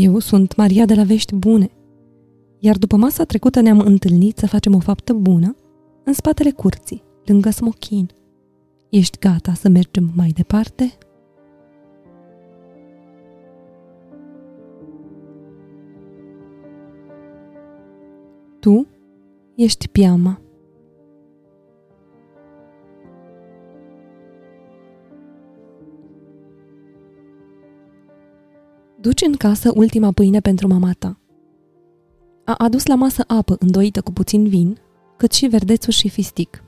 Eu sunt Maria de la Vești Bune, iar după masa trecută ne-am întâlnit să facem o faptă bună în spatele curții, lângă smochin. Ești gata să mergem mai departe? Tu ești piama. Duci în casă ultima pâine pentru mama ta. A adus la masă apă îndoită cu puțin vin, cât și verdețul și fistic.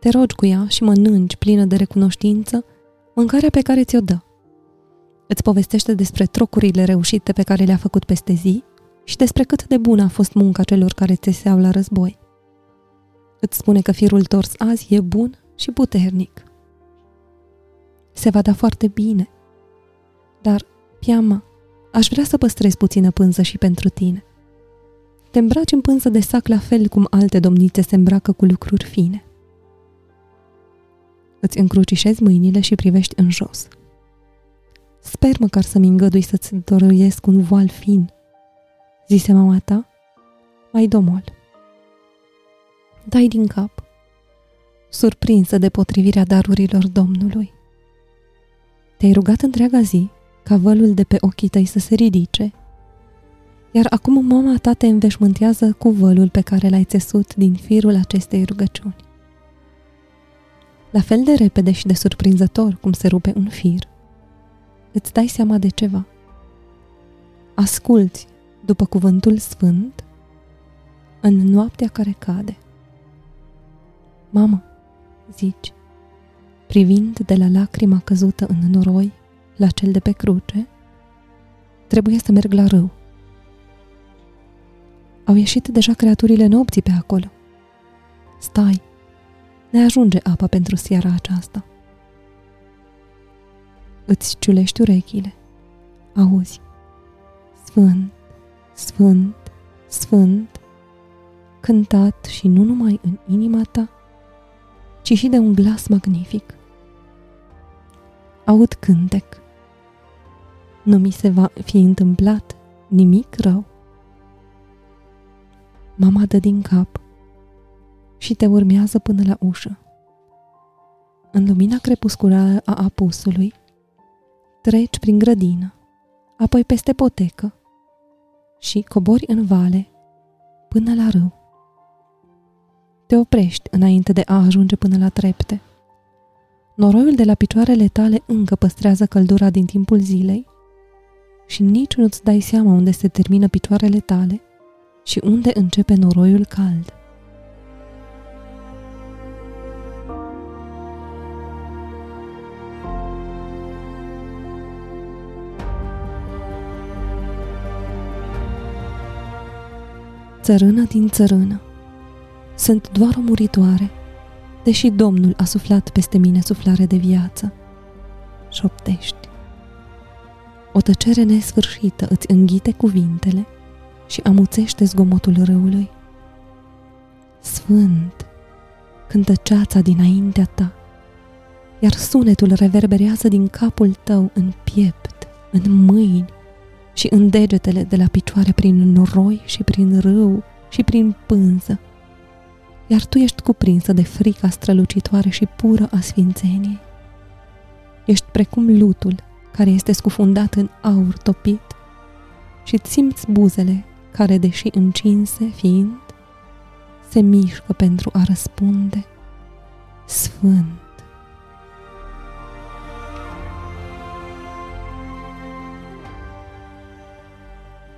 Te rogi cu ea și mănânci plină de recunoștință mâncarea pe care ți-o dă. Îți povestește despre trocurile reușite pe care le-a făcut peste zi și despre cât de bună a fost munca celor care țeseau la război. Îți spune că firul tors azi e bun și puternic. Se va da foarte bine, dar Piama, aș vrea să păstrez puțină pânză și pentru tine. Te îmbraci în pânză de sac la fel cum alte domnițe se îmbracă cu lucruri fine. Îți încrucișezi mâinile și privești în jos. Sper măcar să-mi îngădui să-ți dăruiesc un voal fin, zise mama ta, mai domol. Dai din cap, surprinsă de potrivirea darurilor Domnului. Te-ai rugat întreaga zi ca vălul de pe ochii tăi să se ridice, iar acum mama ta te înveșmântează cu vălul pe care l-ai țesut din firul acestei rugăciuni. La fel de repede și de surprinzător cum se rupe un fir, îți dai seama de ceva. Asculți după cuvântul sfânt în noaptea care cade. Mamă, zici, privind de la lacrima căzută în noroi la cel de pe cruce, trebuie să merg la râu. Au ieșit deja creaturile nopții pe acolo. Stai, ne ajunge apa pentru seara aceasta. Îți ciulești urechile. Auzi. Sfânt, sfânt, sfânt, cântat și nu numai în inima ta, ci și de un glas magnific. Aud cântec, nu mi se va fi întâmplat nimic rău. Mama dă din cap și te urmează până la ușă. În lumina crepusculară a apusului, treci prin grădină, apoi peste potecă și cobori în vale până la râu. Te oprești înainte de a ajunge până la trepte. Noroiul de la picioarele tale încă păstrează căldura din timpul zilei și nici nu-ți dai seama unde se termină picioarele tale și unde începe noroiul cald. Țărână din țărână. Sunt doar o muritoare, deși Domnul a suflat peste mine suflare de viață. Șoptești. O tăcere nesfârșită îți înghite cuvintele și amuțește zgomotul râului. Sfânt, cântă ceața dinaintea ta, iar sunetul reverberează din capul tău în piept, în mâini și în degetele de la picioare prin noroi și prin râu și prin pânză, iar tu ești cuprinsă de frica strălucitoare și pură a sfințeniei. Ești precum lutul care este scufundat în aur topit și simți buzele care, deși încinse fiind, se mișcă pentru a răspunde Sfânt.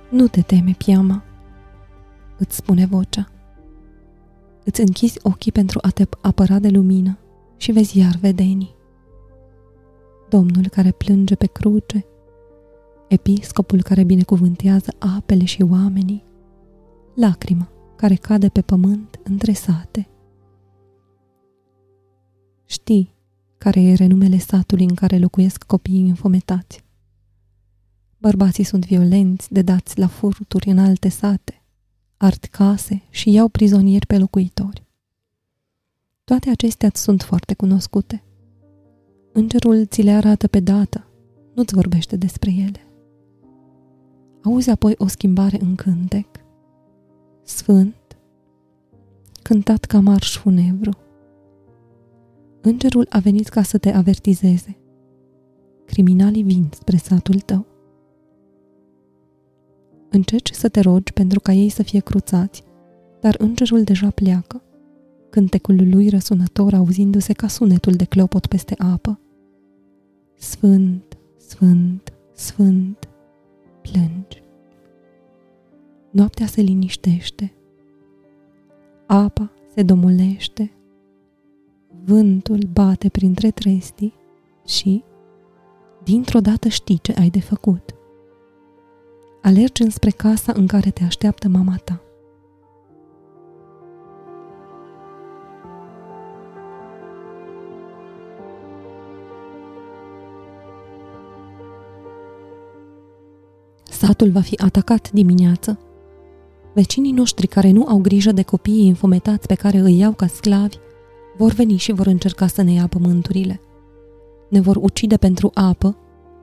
Nu te teme, piama, îți spune vocea. Îți închizi ochii pentru a te apăra de lumină și vezi iar vedenii. Domnul care plânge pe cruce, episcopul care binecuvântează apele și oamenii, lacrima care cade pe pământ între sate. Știi care e renumele satului în care locuiesc copiii înfometați. Bărbații sunt violenți, dedați la furturi în alte sate, art case și iau prizonieri pe locuitori. Toate acestea sunt foarte cunoscute. Îngerul ți le arată pe dată, nu-ți vorbește despre ele. Auzi apoi o schimbare în cântec. Sfânt, cântat ca marș funebru. Îngerul a venit ca să te avertizeze. Criminalii vin spre satul tău. Încerci să te rogi pentru ca ei să fie cruțați, dar îngerul deja pleacă. Cântecul lui răsunător auzindu-se ca sunetul de clopot peste apă. Sfânt, sfânt, sfânt, plângi. Noaptea se liniștește. Apa se domolește. Vântul bate printre trestii și, dintr-o dată știi ce ai de făcut. Alergi înspre casa în care te așteaptă mama ta. Satul va fi atacat dimineață. Vecinii noștri care nu au grijă de copiii infometați pe care îi iau ca sclavi, vor veni și vor încerca să ne ia pământurile. Ne vor ucide pentru apă,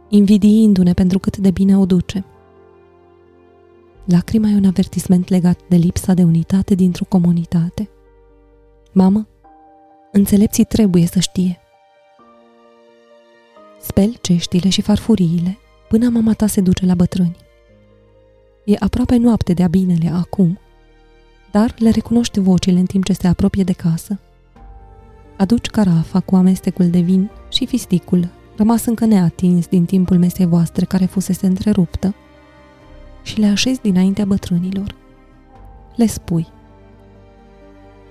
invidiindu-ne pentru cât de bine o duce. Lacrima e un avertisment legat de lipsa de unitate dintr-o comunitate. Mamă, înțelepții trebuie să știe. Spel ceștile și farfuriile până mama ta se duce la bătrâni. E aproape noapte de-a binele acum, dar le recunoști vocile în timp ce se apropie de casă. Aduci carafa cu amestecul de vin și fisticul, rămas încă neatins din timpul mesei voastre care fusese întreruptă, și le așezi dinaintea bătrânilor. Le spui.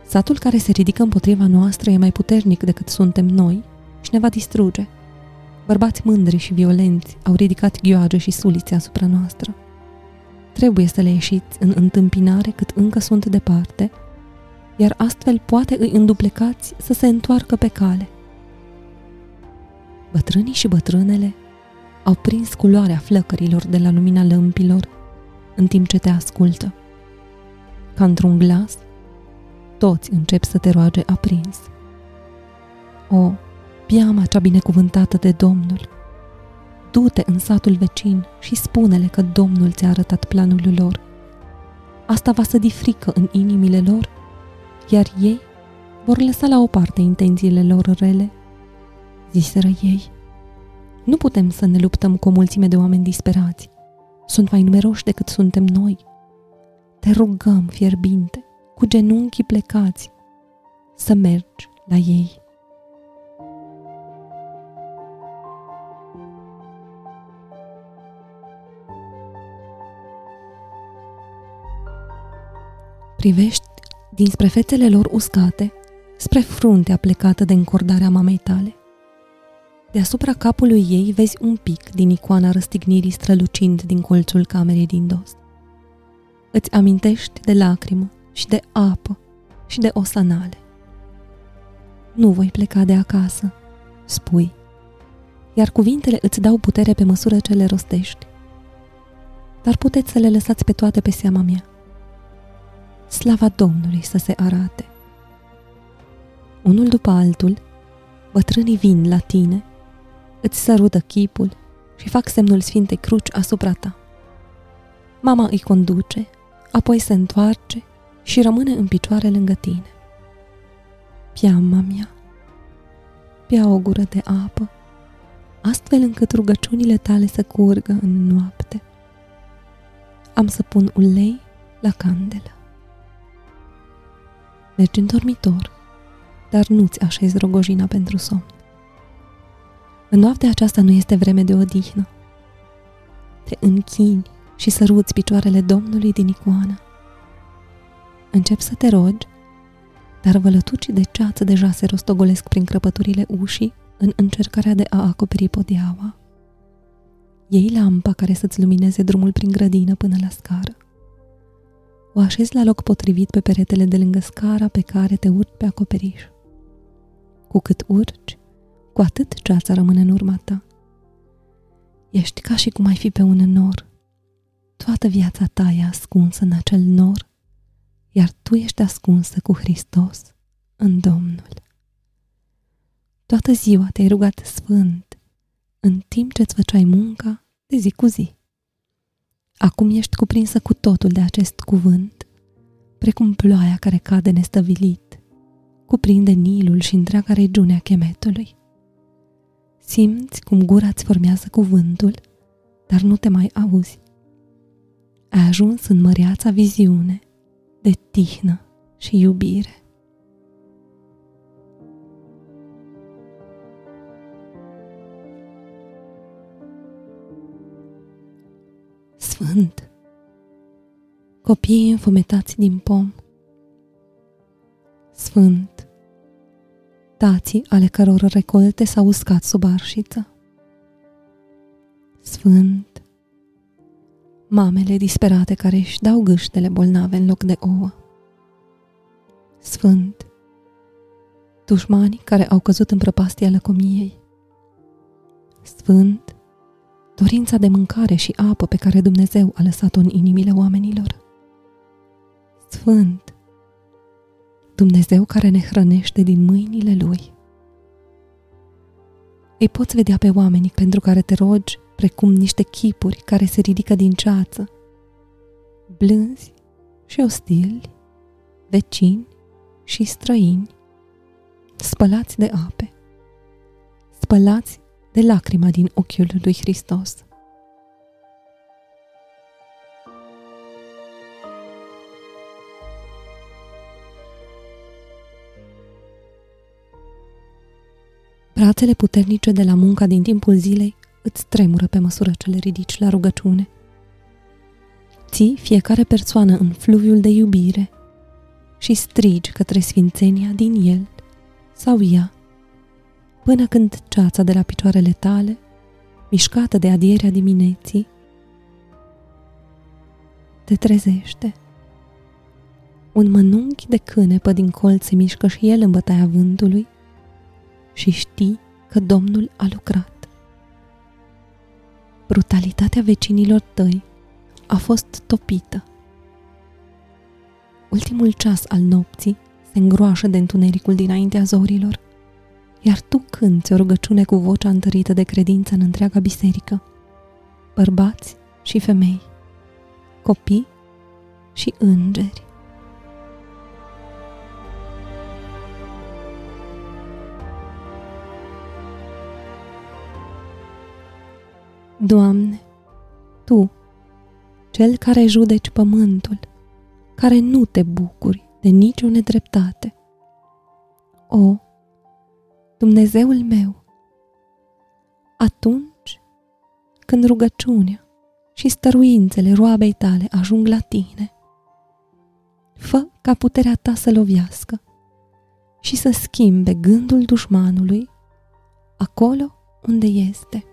Satul care se ridică împotriva noastră e mai puternic decât suntem noi și ne va distruge. Bărbați mândri și violenți au ridicat ghioage și sulițe asupra noastră. Trebuie să le ieșiți în întâmpinare cât încă sunt departe, iar astfel poate îi înduplecați să se întoarcă pe cale. Bătrânii și bătrânele au prins culoarea flăcărilor de la lumina lămpilor în timp ce te ascultă. Ca într-un glas, toți încep să te roage aprins. O, piama cea binecuvântată de Domnul, du-te în satul vecin și spune-le că Domnul ți-a arătat planul lor. Asta va să frică în inimile lor, iar ei vor lăsa la o parte intențiile lor rele. Ziseră ei, nu putem să ne luptăm cu o mulțime de oameni disperați. Sunt mai numeroși decât suntem noi. Te rugăm, fierbinte, cu genunchii plecați, să mergi la ei. Privești dinspre fețele lor uscate, spre fruntea plecată de încordarea mamei tale. Deasupra capului ei vezi un pic din icoana răstignirii strălucind din colțul camerei din dos. Îți amintești de lacrimă și de apă și de osanale. Nu voi pleca de acasă, spui, iar cuvintele îți dau putere pe măsură ce le rostești. Dar puteți să le lăsați pe toate pe seama mea slava Domnului să se arate. Unul după altul, bătrânii vin la tine, îți sărută chipul și fac semnul Sfintei Cruci asupra ta. Mama îi conduce, apoi se întoarce și rămâne în picioare lângă tine. Piama mea, bea o gură de apă, astfel încât rugăciunile tale să curgă în noapte. Am să pun ulei la candelă. Mergi în dormitor, dar nu-ți așezi rogojina pentru somn. În noaptea aceasta nu este vreme de odihnă. Te închini și săruți picioarele Domnului din icoană. Încep să te rogi, dar vălătucii de ceață deja se rostogolesc prin crăpăturile ușii în încercarea de a acoperi podeaua. Iei lampa care să-ți lumineze drumul prin grădină până la scară o așezi la loc potrivit pe peretele de lângă scara pe care te urci pe acoperiș. Cu cât urci, cu atât ceața rămâne în urma ta. Ești ca și cum ai fi pe un nor. Toată viața ta e ascunsă în acel nor, iar tu ești ascunsă cu Hristos în Domnul. Toată ziua te-ai rugat sfânt, în timp ce îți făceai munca de zi cu zi. Acum ești cuprinsă cu totul de acest cuvânt, precum ploaia care cade nestăvilit, cuprinde Nilul și întreaga regiune a chemetului. Simți cum gura îți formează cuvântul, dar nu te mai auzi. Ai ajuns în măreața viziune de tihnă și iubire. Sfânt, copiii înfometați din pom, Sfânt, tații ale căror recolte s-au uscat sub arșiță, Sfânt, mamele disperate care își dau gâștele bolnave în loc de ouă, Sfânt, dușmanii care au căzut în prăpastia lăcomiei, Sfânt, dorința de mâncare și apă pe care Dumnezeu a lăsat-o în inimile oamenilor. Sfânt, Dumnezeu care ne hrănește din mâinile Lui. Îi poți vedea pe oamenii pentru care te rogi precum niște chipuri care se ridică din ceață, blânzi și ostili, vecini și străini, spălați de ape, spălați de lacrima din ochiul lui Hristos. Brațele puternice de la munca din timpul zilei îți tremură pe măsură ce le ridici la rugăciune. Ții fiecare persoană în fluviul de iubire și strigi către sfințenia din el sau ea până când ceața de la picioarele tale, mișcată de adierea dimineții, te trezește. Un mănunchi de cânepă din colț se mișcă și el în bătaia vântului și știi că Domnul a lucrat. Brutalitatea vecinilor tăi a fost topită. Ultimul ceas al nopții se îngroașă de întunericul dinaintea zorilor iar tu cânți o rugăciune cu vocea întărită de credință în întreaga biserică, bărbați și femei, copii și îngeri. Doamne, Tu, Cel care judeci pământul, care nu te bucuri de nicio nedreptate. O, Dumnezeul meu, atunci când rugăciunea și stăruințele roabei tale ajung la tine, fă ca puterea ta să lovească și să schimbe gândul dușmanului acolo unde este.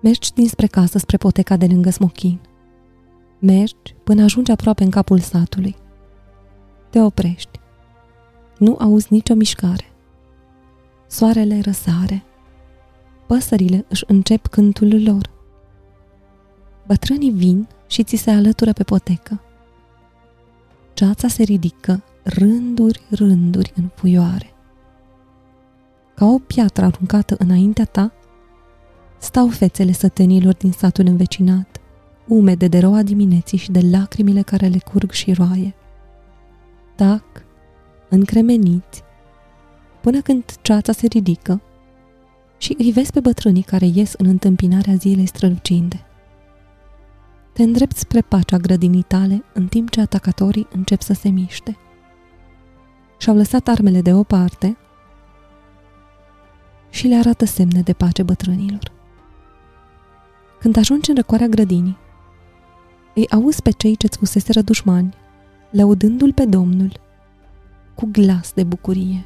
Mergi dinspre casă spre poteca de lângă smochin. Mergi până ajungi aproape în capul satului. Te oprești. Nu auzi nicio mișcare. Soarele răsare. Păsările își încep cântul lor. Bătrânii vin și ți se alătură pe potecă. Ceața se ridică rânduri, rânduri în fuioare. Ca o piatră aruncată înaintea ta, stau fețele sătenilor din satul învecinat, umede de roa dimineții și de lacrimile care le curg și roaie. Tac, încremeniți, până când ceața se ridică și îi vezi pe bătrânii care ies în întâmpinarea zilei strălucinde. Te îndrepți spre pacea grădinii tale în timp ce atacatorii încep să se miște. Și-au lăsat armele de o parte și le arată semne de pace bătrânilor. Când ajungi în răcoarea grădinii, îi auzi pe cei ce-ți fuseseră dușmani, lăudându-l pe Domnul, cu glas de bucurie.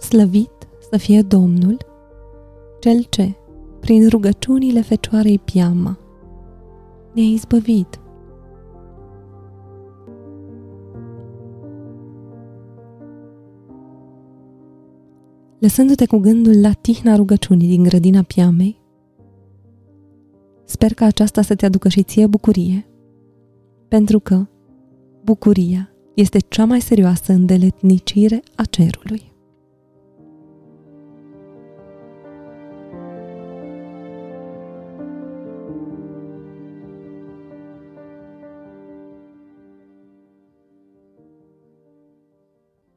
Slăvit să fie Domnul, cel ce, prin rugăciunile Fecioarei Piama, ne-a izbăvit lăsându-te cu gândul la tihna rugăciunii din grădina piamei, Sper că aceasta să te aducă și ție bucurie, pentru că bucuria este cea mai serioasă îndeletnicire a cerului.